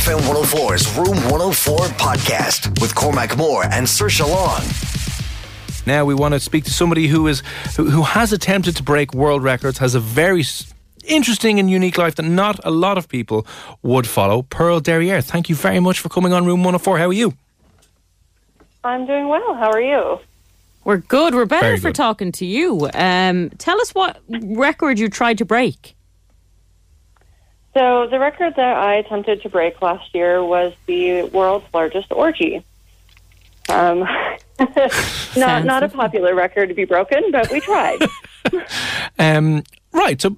FM 104's Room 104 podcast with Cormac Moore and Saoirse Long. Now we want to speak to somebody who is who, who has attempted to break world records, has a very interesting and unique life that not a lot of people would follow. Pearl Derriere, thank you very much for coming on Room 104. How are you? I'm doing well. How are you? We're good. We're better Very for talking to you. Um, tell us what record you tried to break. So, the record that I attempted to break last year was the world's largest orgy. Um, not not a popular record to be broken, but we tried. Um, right, so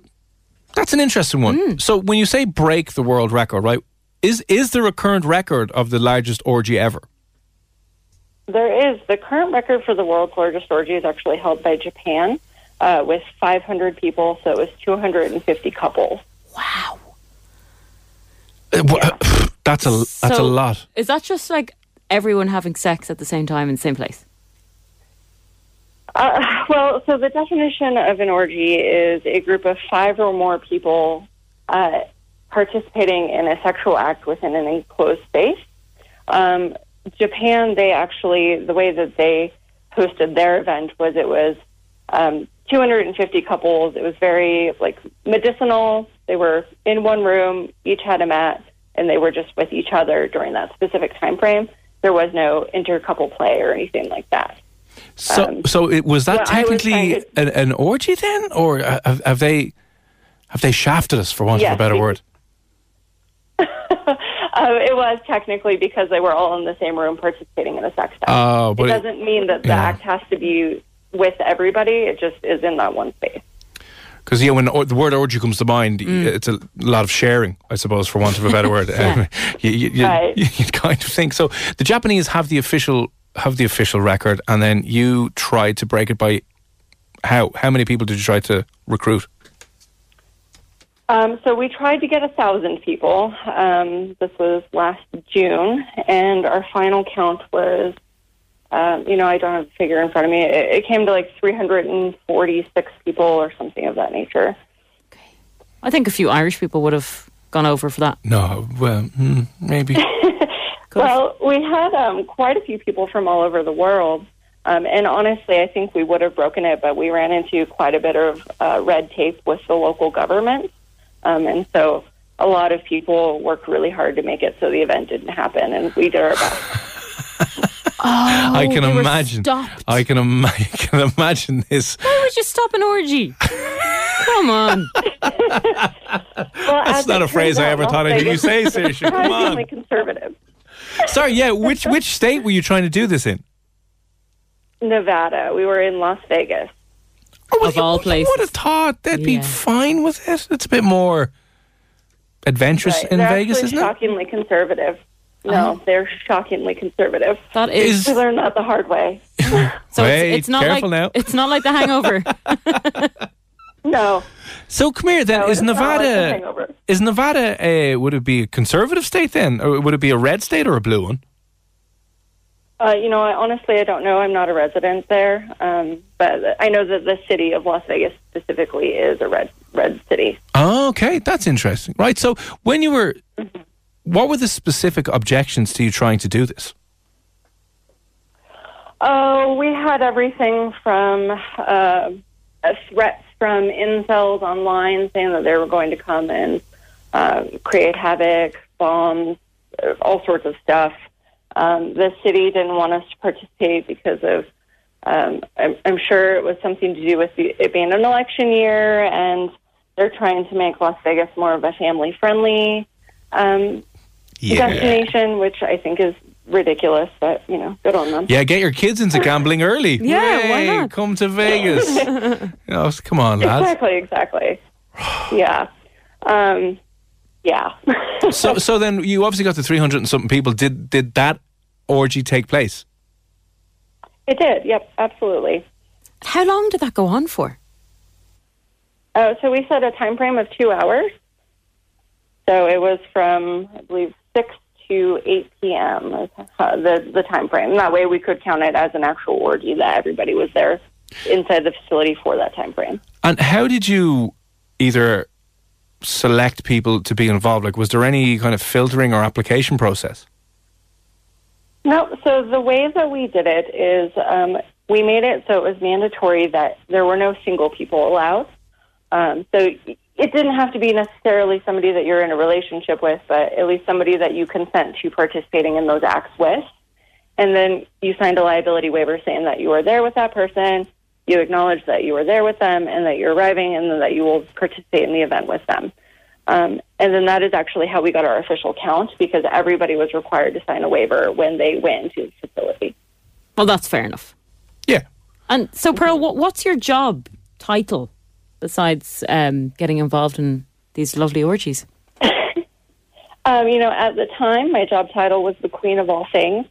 that's an interesting one. So when you say break the world record, right? Is is there a current record of the largest orgy ever? there is the current record for the world's largest orgy is actually held by Japan uh, with 500 people, so it was 250 couples. Uh, wha- That's a that's a lot. Is that just like everyone having sex at the same time in the same place? Uh, well, so the definition of an orgy is a group of five or more people uh, participating in a sexual act within an enclosed space. Um, Japan, they actually, the way that they hosted their event was it was um, 250 couples. It was very like medicinal. They were in one room, each had a mat, and they were just with each other during that specific time frame. There was no intercouple play or anything like that. So Um, so it was that I was technically an, an orgy then, or have, have they have they shafted us for want of a better word? Uh, it was technically because they were all in the same room participating in a sex act. Oh, but it it- doesn't mean that the yeah. act has to be with everybody. It just is in that one space. Because yeah, when or, the word orgy comes to mind, y- it's a lot of sharing, I suppose, for want of a better word. Um, you, you, you, Right. you'd kind of think so. The Japanese have the official have the official record, and then you tried to break it by how? How many people did you try to recruit? Um, so we tried to get a thousand people. Um, this was last June, and our final count was, um, you know, I don't have the figure in front of me. It, it came to like 346 people or something of that nature. I think a few Irish people would have gone over for that. No, well, mm, maybe. Well, we had um, quite a few people from all over the world. Um, and honestly, I think we would have broken it, but we ran into quite a bit of uh, red tape with the local government. Um, and so a lot of people worked really hard to make it so the event didn't happen, and we did our best. Oh, I can Oh, they were imagine. stopped. I can, Im- I can imagine this. Why would you stop an orgy? Come on. Well, That's not it a phrase turns I out, ever Las thought I'd hear you Vegas say, is Saoirse. Come on. surprisingly conservative. Sorry, yeah. Which which state were you trying to do this in? Nevada. We were in Las Vegas. Oh, of all I places. would have thought they'd be Yeah. fine with it. It's a bit more adventurous Right. in they're Vegas, actually isn't it? shockingly conservative. No, they're shockingly conservative. That is. Is- We learned that the hard way. so Wait, it's, it's not careful like now. it's not like the hangover. No, So come here then. no, is it's not like the Nevada hangover. is Nevada a would it be a conservative state then, or would it be a red state or a blue one? Uh, you know, I, honestly, I don't know. I'm not a resident there, um, but I know that the city of Las Vegas specifically is a red red city. Oh, okay, that's interesting. Right. So when you were, what were the specific objections to you trying to do this? Oh, we had everything from uh, uh, threats from incels online saying that they were going to come and uh, create havoc, bombs, uh, all sorts of stuff. Um, the city didn't want us to participate because of, um, I'm, I'm sure it was something to do with the, it being an election year, and they're trying to make Las Vegas more of a family friendly um, Yeah. destination, which I think is ridiculous, but, you know, good on them. Yeah, get your kids into gambling early. Yeah, why not? Come to Vegas. you know, come on, lads. Exactly, exactly. yeah. Um, yeah. So, so then you obviously got the 300 and something people. Did did that orgy take place? it did. Yep, absolutely. How long did that go on for? Uh, so we set a time frame of two hours. So it was from, I believe, 6 to 8 p.m. is, uh, the, the time frame. That way we could count it as an actual orgy that everybody was there inside the facility for that time frame. And how did you either select people to be involved? Like, was there any kind of filtering or application process? No, so the way that we did it is um, we made it so it was mandatory that there were no single people allowed. Um, so it didn't have to be necessarily somebody that you're in a relationship with, but at least somebody that you consent to participating in those acts with. And then you signed a liability waiver saying that you were there with that person, you acknowledge that you were there with them, and that you're arriving, and then that you will participate in the event with them. Um, and then that is actually how we got our official count because everybody was required to sign a waiver when they went into the facility. Well, that's fair enough. Yeah. And so, Pearl, what, what's your job title besides um, getting involved in these lovely orgies? Um, you know, at the time, my job title was the Queen of All Things,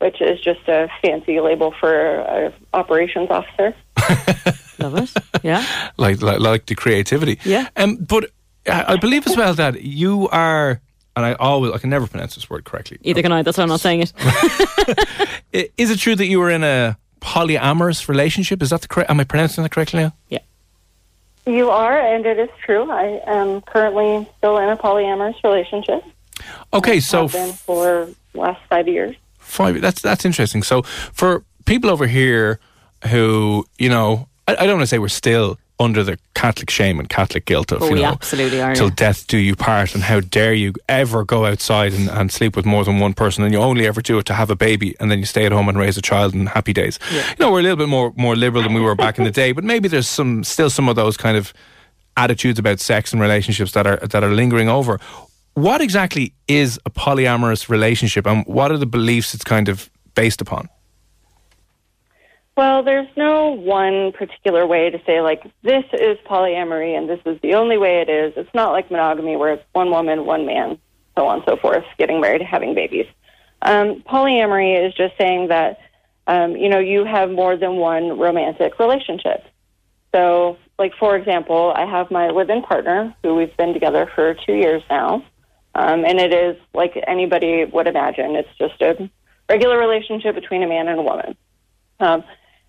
which is just a fancy label for an operations officer. Love it. Yeah. Like, like, like the creativity. Yeah. Um, but I I believe as well that you are, and I always, I can never pronounce this word correctly. Either can I. That's why I'm not saying it. Is it true that you were in a polyamorous relationship? Is that the correct? Am I pronouncing that correctly now? Yeah. You are, and it is true. I am currently still in a polyamorous relationship. Okay, so I've been for last five years. Five. That's that's interesting. So for people over here who you know, I, I don't want to say we're still under the Catholic shame and Catholic guilt of Oh, you know absolutely are, till yeah. death do you part, and how dare you ever go outside and, and sleep with more than one person, and you only ever do it to have a baby, and then you stay at home and raise a child in happy days. You know, we're a little bit more more liberal than we were back in the day, but maybe there's some still some of those kind of attitudes about sex and relationships that are that are lingering over. What exactly is a polyamorous relationship, and what are the beliefs it's kind of based upon? Well, there's no one particular way to say, like, this is polyamory and this is the only way it is. It's not like monogamy where it's one woman, one man, so on and so forth, getting married, having babies. Um, polyamory is just saying that, um, you know, you have more than one romantic relationship. So, like, for example, I have my live in partner who we've been together for two years now. Um, and it is like anybody would imagine. It's just a regular relationship between a man and a woman. Um,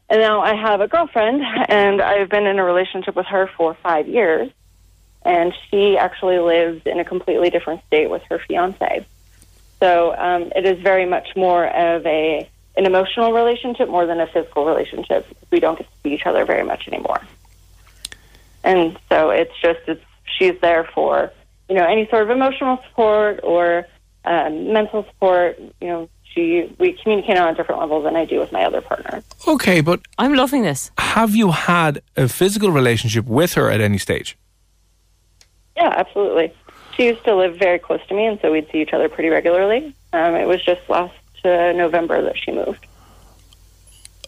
and now I have a girlfriend, and I've been in a relationship with her for five years. And she actually lives in a completely different state with her fiance. So um, it is very much more of a an emotional relationship more than a physical relationship. We don't get to see each other very much anymore. And so it's just it's she's there for you know any sort of emotional support or um, mental support. You know, she we communicate on a different level than I do with my other partner. Okay, but I'm loving this. have you had a physical relationship with her at any stage? Yeah, absolutely. She used to live very close to me, and so we'd see each other pretty regularly. Um, it was just last uh, November that she moved.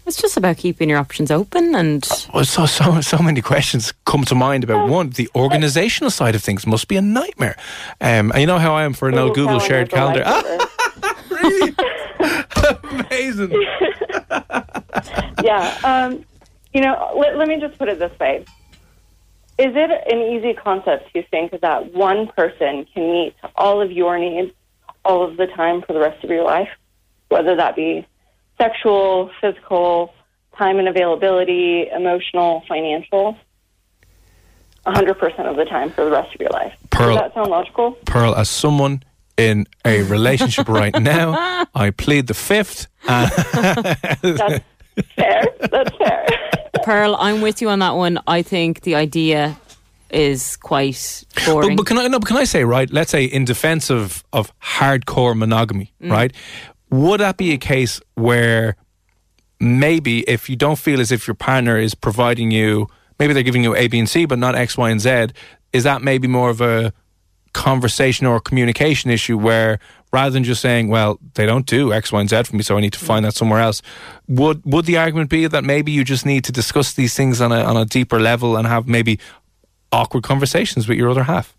It's just about keeping your options open and Well, so so so many questions come to mind about one. The organizational side of things must be a nightmare. Um, and you know how I am for an old Ooh, Google shared a calendar. lifesaver. Amazing. yeah. Um, you know, let, let me just put it this way. Is it an easy concept to think that one person can meet all of your needs all of the time for the rest of your life? Whether that be sexual, physical, time and availability, emotional, financial? 100% of the time for the rest of your life. Pearl. Does that sound logical? Pearl, as someone in a relationship right now, I plead the fifth. And That's fair. That's fair. Pearl, I'm with you on that one. I think the idea is quite boring. But, but can I no? But can I say right? Let's say in defence of of hardcore monogamy, Mm. right? Would that be a case where maybe if you don't feel as if your partner is providing you, maybe they're giving you A, B, and C, but not X, Y, and Z? Is that maybe more of a conversation or communication issue where rather than just saying, well, they don't do X, Y, and Z for me, so I need to find that somewhere else, would would the argument be that maybe you just need to discuss these things on a on a deeper level and have maybe awkward conversations with your other half?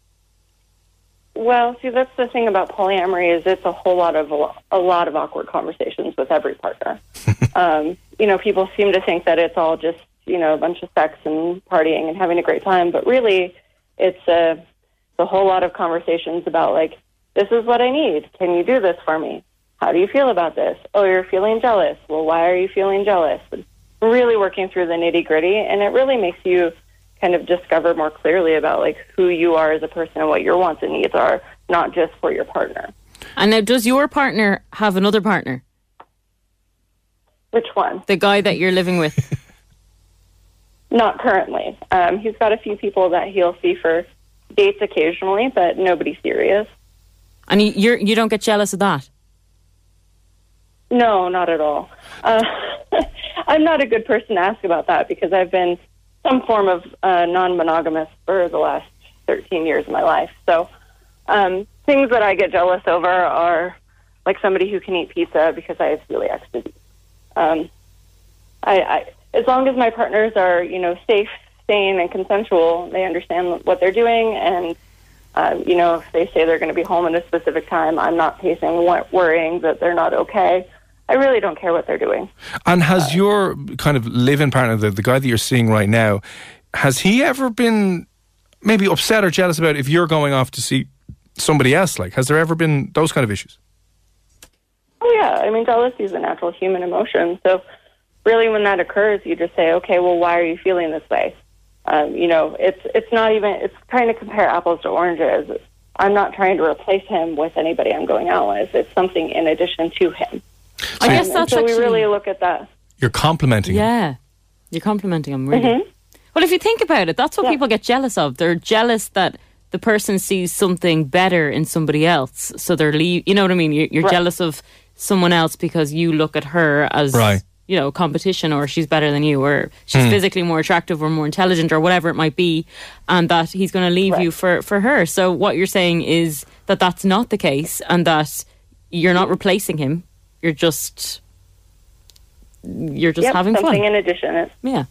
Well, see, that's the thing about polyamory is it's a whole lot of a lot of awkward conversations with every partner. um, you know, people seem to think that it's all just you know a bunch of sex and partying and having a great time, but really, it's a a whole lot of conversations about like this is what I need. Can you do this for me? How do you feel about this? Oh, you're feeling jealous. Well, why are you feeling jealous? And really working through the nitty gritty, and it really makes you kind of discover more clearly about like who you are as a person and what your wants and needs are, not just for your partner. and now, does your partner have another partner? Which one? The guy that you're living with? Not currently. Um, he's got a few people that he'll see for dates occasionally, but nobody serious. and you, you're, you don't get jealous of that? No, not at all. Uh, I'm not a good person to ask about that because I've been some form of uh, non-monogamous for the last 13 years of my life. So um, things that I get jealous over are like somebody who can eat pizza because I have celiac disease. Um, I, I, as long as my partners are, you know, safe, sane, and consensual, they understand what they're doing, and uh, you know, if they say they're going to be home at a specific time, I'm not pacing, worrying that they're not okay. I really don't care what they're doing. And has your kind of living partner, the, the guy that you're seeing right now, has he ever been maybe upset or jealous about if you're going off to see somebody else? Like, has there ever been those kind of issues? Oh yeah, I mean jealousy is a natural human emotion. So really, when that occurs, you just say, okay, well, why are you feeling this way? Um, you know, it's it's not even it's trying to compare apples to oranges. I'm not trying to replace him with anybody I'm going out with. It's something in addition to him. I guess And that's so actually. we really look at that. You're complimenting him. Yeah. You're complimenting him, really. Mm-hmm. Well, if you think about it, that's what people get jealous of. They're jealous that the person sees something better in somebody else. So they're leave. You know what I mean? You're, you're Right. jealous of someone else because you look at her as Right. You know competition, or she's better than you, or she's hmm. physically more attractive, or more intelligent, or whatever it might be, and that he's going to leave you for for her. So what you're saying is that that's not the case, and that you're not replacing him. You're just you're just Yep, having something fun. in addition. It's yeah.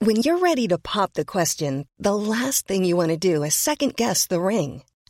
When you're ready to pop the question, the last thing you want to do is second guess the ring.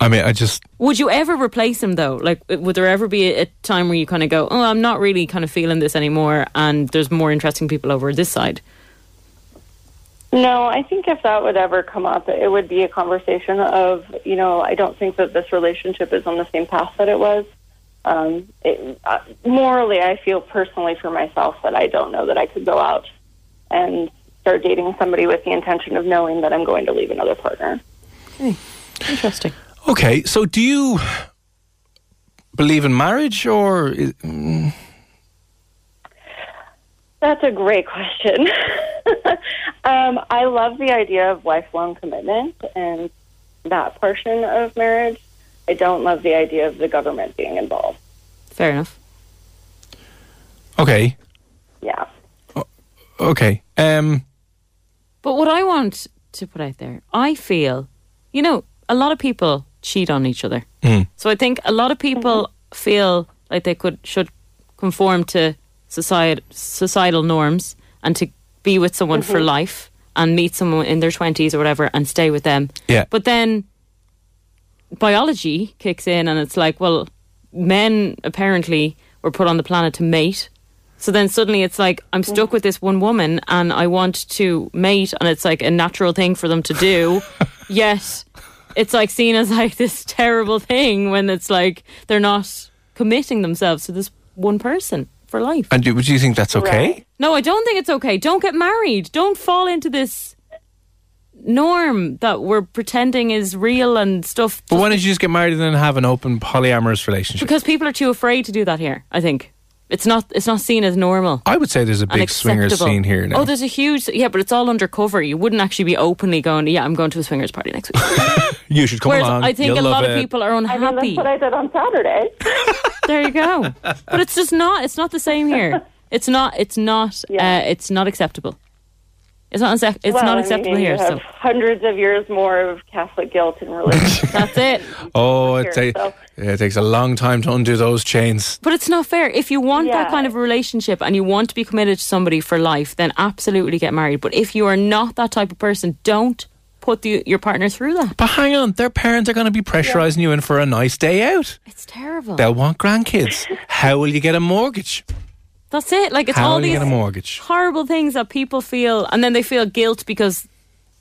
I mean, I just Would you ever replace him though? Like, would there ever be a, a time where you kind of go, "Oh, I'm not really kind of feeling this anymore," and there's more interesting people over this side? No, I think if that would ever come up, it would be a conversation of, you know, I don't think that this relationship is on the same path that it was. Um, it, uh, morally, I feel personally for myself that I don't know that I could go out and start dating somebody with the intention of knowing that I'm going to leave another partner. Okay. Interesting. Okay, so do you believe in marriage or? is- mm, That's a great question. um, I love the idea of lifelong commitment and that portion of marriage. I don't love the idea of the government being involved. Fair enough. Okay, Yeah. okay. Um, But what I want to put out there, I feel, you know, a lot of people cheat on each other. Mm. So I think a lot of people feel like they could should conform to society, societal norms and to be with someone for life and meet someone in their 20s or whatever and stay with them. Yeah. But then biology kicks in and it's like, well, men apparently were put on the planet to mate. So then suddenly it's like I'm stuck with this one woman and I want to mate and it's like a natural thing for them to do. Yet it's like seen as like this terrible thing when it's like they're not committing themselves to this one person for life. and do, do you think that's okay? Right. No, I don't think it's okay. Don't get married. Don't fall into this norm that we're pretending is real and stuff. But why don't you just get married and then have an open polyamorous relationship? Because people are too afraid to do that here. I think it's not. It's not seen as normal. I would say there's a and big swingers acceptable. scene here now. Oh, there's a huge. Yeah, but it's all undercover. You wouldn't actually be openly going. Yeah, I'm going to a swingers party next week. you should come Whereas along. I think You'll a love lot of people are I mean, unhappy. that's what I did on Saturday. there you go. But it's just not. It's not the same here. It's not. It's not. Yeah. Uh, it's not acceptable. It's not. It's well, not I acceptable mean, here. You have So hundreds of years more of Catholic guilt and religion. that's it. Oh, it, here, ta- so- it takes a long time to undo those chains. But it's not fair. If you want that kind of relationship and you want to be committed to somebody for life, then absolutely get married. But if you are not that type of person, don't put the, your partner through that. But hang on, their parents are going to be pressurising you in for a nice day out. It's terrible. They'll want grandkids. How will you get a mortgage? That's it. Like it's How all these get a mortgage? horrible things that people feel, and then they feel guilt because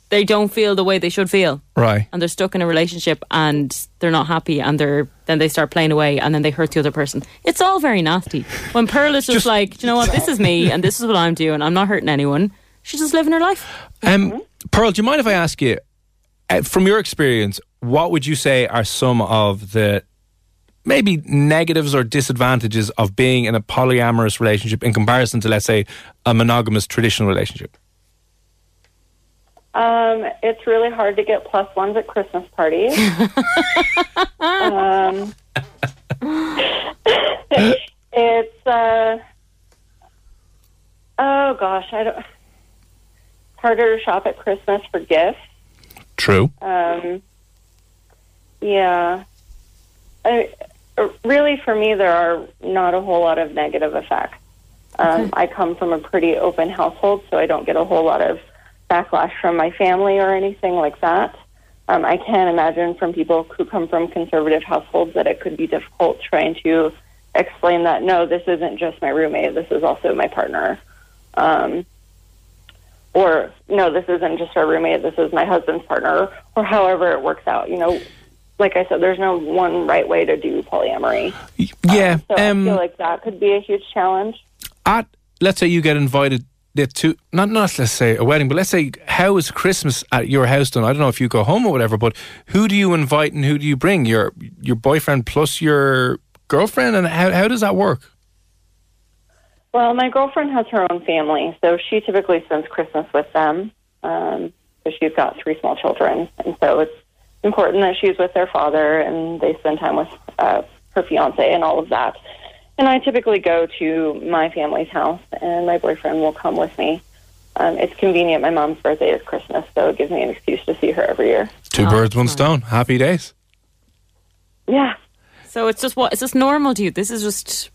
they don't feel the way they should feel, Right. and they're stuck in a relationship and they're not happy, and they're then they start playing away, and then they hurt the other person. It's all very nasty. When Pearl is just, Just- like, "Do you know what, this is me, and this is what I'm doing. I'm not hurting anyone. She's just living her life. Um, Pearl, do you mind if I ask you, uh, from your experience, what would you say are some of the maybe negatives or disadvantages of being in a polyamorous relationship in comparison to, let's say, a monogamous traditional relationship? Um, it's really hard to get plus ones at Christmas parties. um, it's uh, oh gosh, I don't. It's harder to shop at Christmas for gifts. True. Um, yeah, I, really, for me, there are not a whole lot of negative effects. Um, I come from a pretty open household, so I don't get a whole lot of backlash from my family or anything like that. Um, I can imagine from people who come from conservative households that it could be difficult trying to explain that no, this isn't just my roommate, this is also my partner. Um, or no, this isn't just our roommate, this is my husband's partner, or however it works out. You know, like I said, there's no one right way to do polyamory. Yeah. So I um, feel like that could be a huge challenge. at let's say you get invited to not not let's say a wedding, but let's say how is Christmas at your house done? I don't know if you go home or whatever, but who do you invite and who do you bring? Your your boyfriend plus your girlfriend, and how how does that work? Well, my girlfriend has her own family, so she typically spends Christmas with them. Um, so she's got three small children, and so it's important that she's with their father and they spend time with uh, her fiance and all of that. And I typically go to my family's house, and my boyfriend will come with me. Um, it's convenient. My mom's birthday is Christmas, so it gives me an excuse to see her every year. Two Oh, birds, one fine. stone. Happy days. Yeah, So it's just what? It's just normal to you. This is just.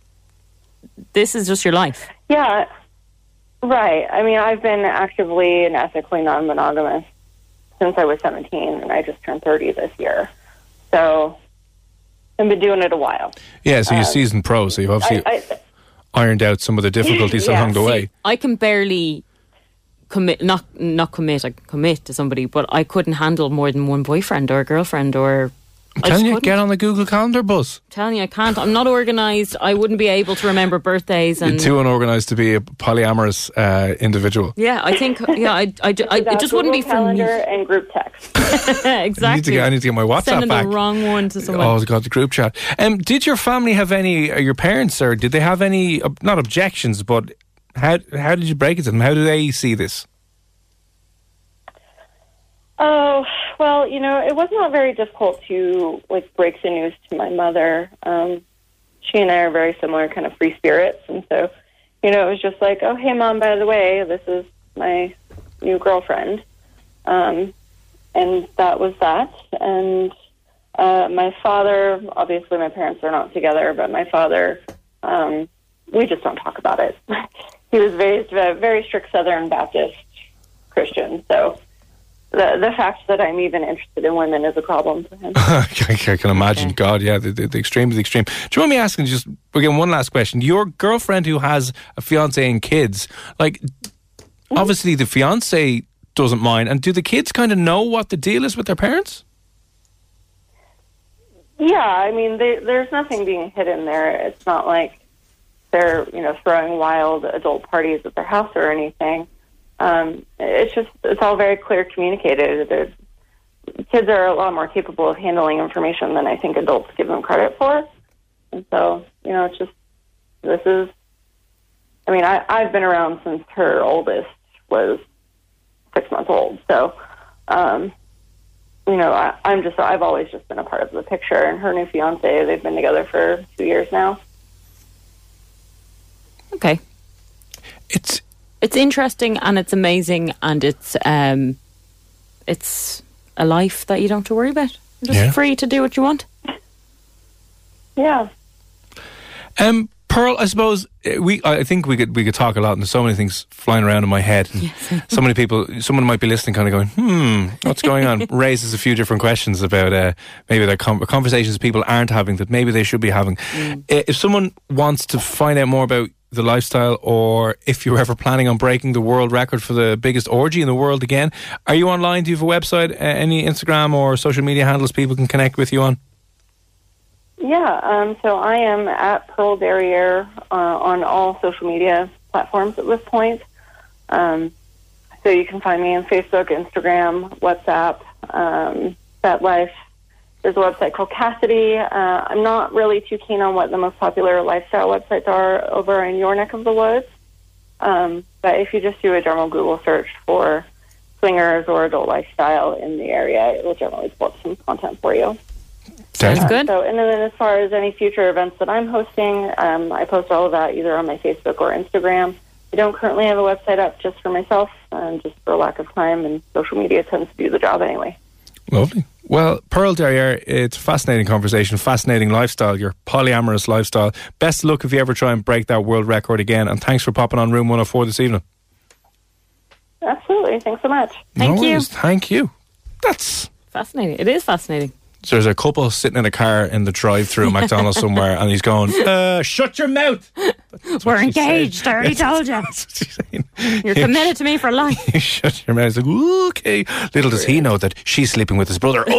This is just your life. Yeah, right. I mean, I've been actively and ethically non monogamous since I was 17, and I just turned 30 this year. So I've been doing it a while. Yeah, so you're um, seasoned pro, so you've obviously I, I, ironed out some of the difficulties Yeah. along the way. I can barely commit, not not commit. I commit to somebody, but I couldn't handle more than one boyfriend or girlfriend or I'm telling you, get on the Google Calendar bus. telling you, I can't. I'm not organised. I wouldn't be able to remember birthdays and. Too unorganized to be a polyamorous uh, individual. yeah, I think. Yeah, I, I, ju- I- it just wouldn't be Google for me. calendar and group text. exactly. I need to get, I need to get my WhatsApp Sending back. the wrong one to someone. Oh got the group chat. Um, did your family have any? Or your parents, or did they have any? Uh, not objections, but how how did you break it to them? How do they see this? Oh, well, you know, it was not very difficult to like break the news to my mother. Um, she and I are very similar kind of free spirits, and so, you know, it was just like, oh, hey, mom, by the way, this is my new girlfriend, um, and that was that. And uh, my father, obviously, my parents are not together, but my father, um, we just don't talk about it. he was raised a very strict Southern Baptist Christian, so the the fact that I'm even interested in women is a problem for him. I can imagine. God, yeah, the, the, the extreme is the extreme. Do you want me asking just again one last question? Your girlfriend who has a fiance and kids, like mm-hmm. obviously the fiance doesn't mind, and do the kids kind of know what the deal is with their parents? Yeah, I mean, they, there's nothing being hidden there. It's not like they're you know throwing wild adult parties at their house or anything. Um, it's just it's all very clear communicated. There's, kids are a lot more capable of handling information than I think adults give them credit for, and so you know it's just this is. I mean, I, I've been around since her oldest was six months old, so um, you know I, I'm just I've always just been a part of the picture. And her new fiance, they've been together for two years now. Okay. It's It's interesting and it's amazing and it's um, it's a life that you don't have to worry about. You're just Yeah. free to do what you want. Yeah. Um, Pearl, I suppose uh, we. I think we could we could talk a lot, and there's so many things flying around in my head. And so many people, someone might be listening, kind of going, "Hmm, what's going on?" Raises a few different questions about uh, maybe the com- conversations people aren't having that maybe they should be having. Uh, If someone wants to find out more about the lifestyle, or if you're ever planning on breaking the world record for the biggest orgy in the world again, are you online? Do you have a website? Any Instagram or social media handles people can connect with you on? Yeah, um, so I am at Pearl Derriere uh, on all social media platforms at this point. Um, so you can find me on Facebook, Instagram, WhatsApp, um, FetLife. There's a website called Kasidie. Uh, I'm not really too keen on what the most popular lifestyle websites are over in your neck of the woods. Um, but if you just do a general Google search for swingers or adult lifestyle in the area, it will generally pull up some content for you. Sounds good. So, and then as far as any future events that I'm hosting, um, I post all of that either on my Facebook or Instagram. I don't currently have a website up just for myself, um, just for lack of time, and social media tends to do the job anyway. Lovely. Well, Pearl Derriere, it's a fascinating conversation, fascinating lifestyle, your polyamorous lifestyle. Best of luck if you ever try and break that world record again. And thanks for popping on Room 104 this evening. Absolutely. Thanks so much. Thank No you. Thank you. That's. Fascinating. It is fascinating. There's a couple sitting in a car in the drive-through McDonald's somewhere, and he's going, uh, "Shut your mouth." That's We're what she said. engaged. I already told you. That's what she's saying. You're committed to me for life. Shut your mouth. Like, okay. Little does he know that she's sleeping with his brother.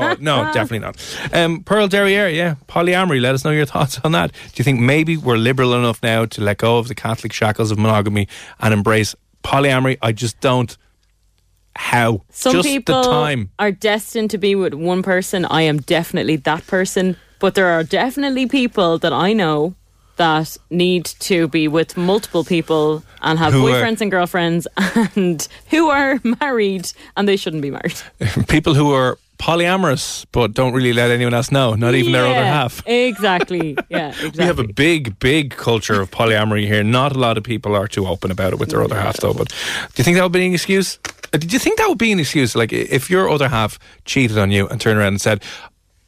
Oh no, definitely not. Um, Pearl Derriere, yeah, polyamory. Let us know your thoughts on that. Do you think maybe we're liberal enough now to let go of the Catholic shackles of monogamy and embrace polyamory? I just don't. How? Some just people the time. are destined to be with one person. I am definitely that person. But there are definitely people that I know that need to be with multiple people and have Who are- boyfriends and girlfriends and who are married and they shouldn't be married. People who are polyamorous but don't really let anyone else know, not even their other half. Exactly. Yeah, exactly. We have a big, big culture of polyamory here. Not a lot of people are too open about it with their other half, though. But do you think that would be an excuse? Uh, Did you think that would be an excuse? Like, if your other half cheated on you and turned around and said,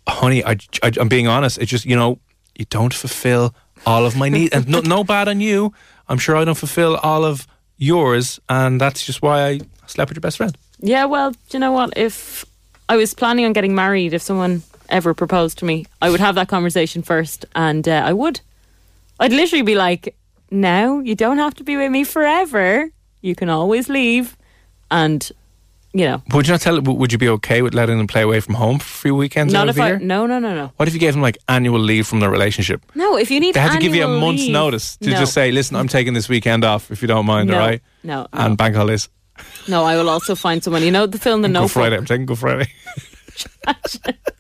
"Honey, I, I, am being honest. It's just you know, you don't fulfill all of my needs, and no, no bad on you. I'm sure I don't fulfill all of yours, and that's just why I slept with your best friend." Yeah, well, you know what? If I was planning on getting married, if someone ever proposed to me, I would have that conversation first, and uh, I would. I'd literally be like, "Now you don't have to be with me forever. You can always leave." And you know, Would you not tell? Would you be okay with letting them play away from home for a few weekends not if I. year? No, no, no, no. What if you gave them like annual leave from their relationship? No, if you need to. They had to give you a month's leave- notice to No. just say, "Listen, I'm taking this weekend off if you don't mind, No, all right?" no, no. And bank holidays. No, I will also find someone. You know the film The Good Notebook. Friday. I'm taking Good Friday.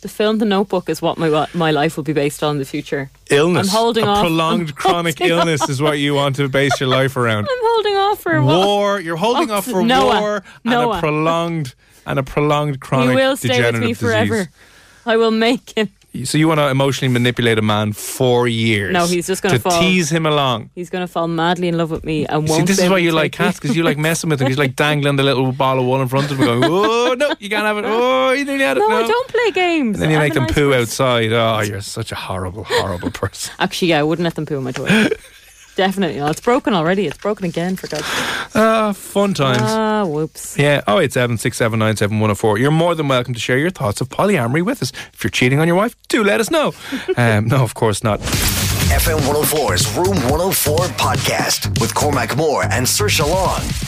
The film The Notebook is what my my life will be based on in the future. illness. I'm holding a off. prolonged I'm chronic illness is what you want to base your life around. I'm holding off for what? War. You're holding Oh, off for Noah. war and Noah. a prolonged and a prolonged chronic He will stay with me forever. disease. I will make him. So you want to emotionally manipulate a man for years? No, he's just gonna fall. tease him along. He's going to fall madly in love with me and won't. this is why you like cats because you like messing with them. He's like dangling the little ball of wool in front of him, going, "Oh no, you can't have it! Oh, you nearly had it!" No, no. I don't play games. And then you I'm make them nice poo person. outside. Oh, you're such a horrible, horrible person. Actually, yeah, I wouldn't let them poo in my toilet. Definitely not. It's broken already. It's broken again for God's sake. Ah, fun times. Ah, whoops. Yeah, oh eight seven six seven nine seven one zero four. You're more than welcome to share your thoughts of polyamory with us. If you're cheating on your wife, do let us know. um, no, of course not. FM 104's Room 104 podcast with Cormac Moore and Saoirse Long.